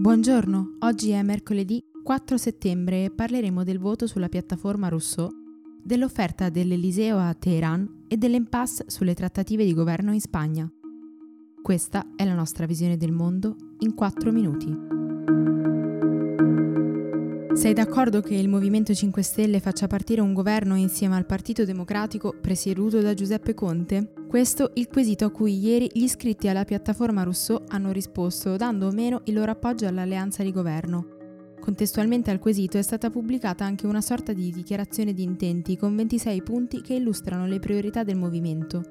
Buongiorno, oggi è mercoledì 4 settembre e parleremo del voto sulla piattaforma Rousseau, dell'offerta dell'Eliseo a Teheran e dell'impasse sulle trattative di governo in Spagna. Questa è la nostra visione del mondo in 4 minuti. Sei d'accordo che il Movimento 5 Stelle faccia partire un governo insieme al Partito Democratico presieduto da Giuseppe Conte? Questo il quesito a cui ieri gli iscritti alla piattaforma Rousseau hanno risposto, dando o meno il loro appoggio all'alleanza di governo. Contestualmente al quesito è stata pubblicata anche una sorta di dichiarazione di intenti con 26 punti che illustrano le priorità del movimento.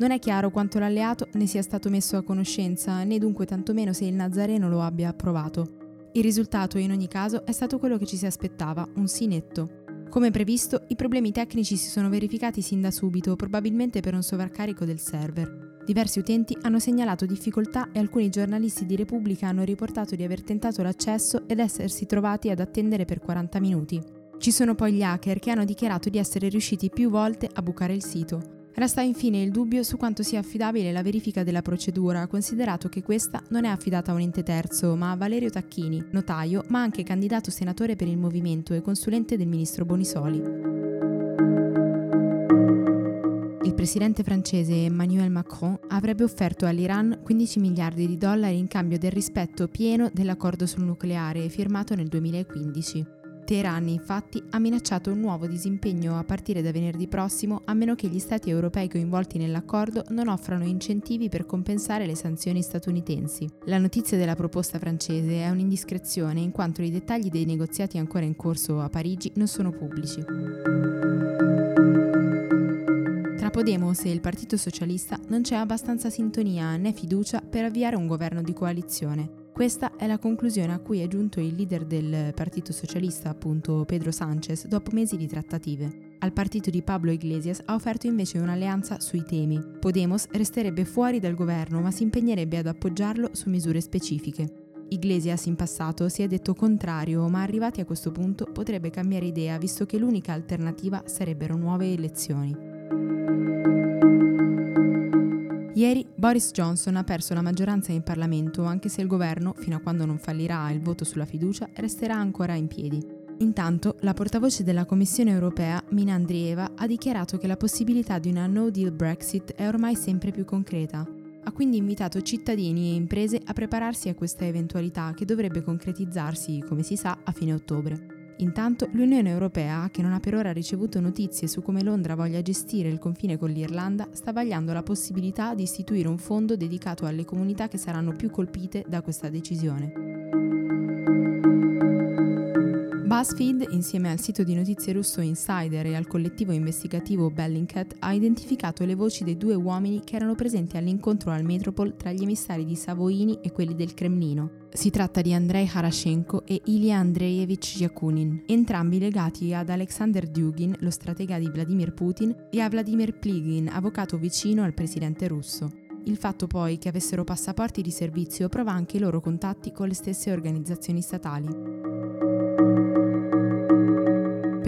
Non è chiaro quanto l'alleato ne sia stato messo a conoscenza, né dunque tantomeno se il Nazareno lo abbia approvato. Il risultato in ogni caso è stato quello che ci si aspettava, un sì netto. Come previsto, i problemi tecnici si sono verificati sin da subito, probabilmente per un sovraccarico del server. Diversi utenti hanno segnalato difficoltà e alcuni giornalisti di Repubblica hanno riportato di aver tentato l'accesso ed essersi trovati ad attendere per 40 minuti. Ci sono poi gli hacker che hanno dichiarato di essere riusciti più volte a bucare il sito. Resta infine il dubbio su quanto sia affidabile la verifica della procedura, considerato che questa non è affidata a un ente terzo, ma a Valerio Tacchini, notaio, ma anche candidato senatore per il movimento e consulente del ministro Bonisoli. Il presidente francese Emmanuel Macron avrebbe offerto all'Iran 15 miliardi di dollari in cambio del rispetto pieno dell'accordo sul nucleare firmato nel 2015. Teheran infatti ha minacciato un nuovo disimpegno a partire da venerdì prossimo a meno che gli stati europei coinvolti nell'accordo non offrano incentivi per compensare le sanzioni statunitensi. La notizia della proposta francese è un'indiscrezione in quanto i dettagli dei negoziati ancora in corso a Parigi non sono pubblici. Podemos e il Partito Socialista non c'è abbastanza sintonia né fiducia per avviare un governo di coalizione. Questa è la conclusione a cui è giunto il leader del Partito Socialista, appunto Pedro Sánchez, dopo mesi di trattative. Al partito di Pablo Iglesias ha offerto invece un'alleanza sui temi. Podemos resterebbe fuori dal governo ma si impegnerebbe ad appoggiarlo su misure specifiche. Iglesias in passato si è detto contrario, ma arrivati a questo punto potrebbe cambiare idea visto che l'unica alternativa sarebbero nuove elezioni. Ieri Boris Johnson ha perso la maggioranza in Parlamento, anche se il governo, fino a quando non fallirà il voto sulla fiducia, resterà ancora in piedi. Intanto, la portavoce della Commissione europea, Mina Andrieva, ha dichiarato che la possibilità di una no deal Brexit è ormai sempre più concreta. Ha quindi invitato cittadini e imprese a prepararsi a questa eventualità che dovrebbe concretizzarsi, come si sa, a fine ottobre. Intanto l'Unione Europea, che non ha per ora ricevuto notizie su come Londra voglia gestire il confine con l'Irlanda, sta vagliando la possibilità di istituire un fondo dedicato alle comunità che saranno più colpite da questa decisione. BuzzFeed, insieme al sito di notizie russo Insider e al collettivo investigativo Bellingcat, ha identificato le voci dei due uomini che erano presenti all'incontro al Metropol tra gli emissari di Savoini e quelli del Cremlino. Si tratta di Andrei Harashenko e Ilya Andreevich Yakunin, entrambi legati ad Alexander Dugin, lo stratega di Vladimir Putin, e a Vladimir Pligin, avvocato vicino al presidente russo. Il fatto poi che avessero passaporti di servizio prova anche i loro contatti con le stesse organizzazioni statali.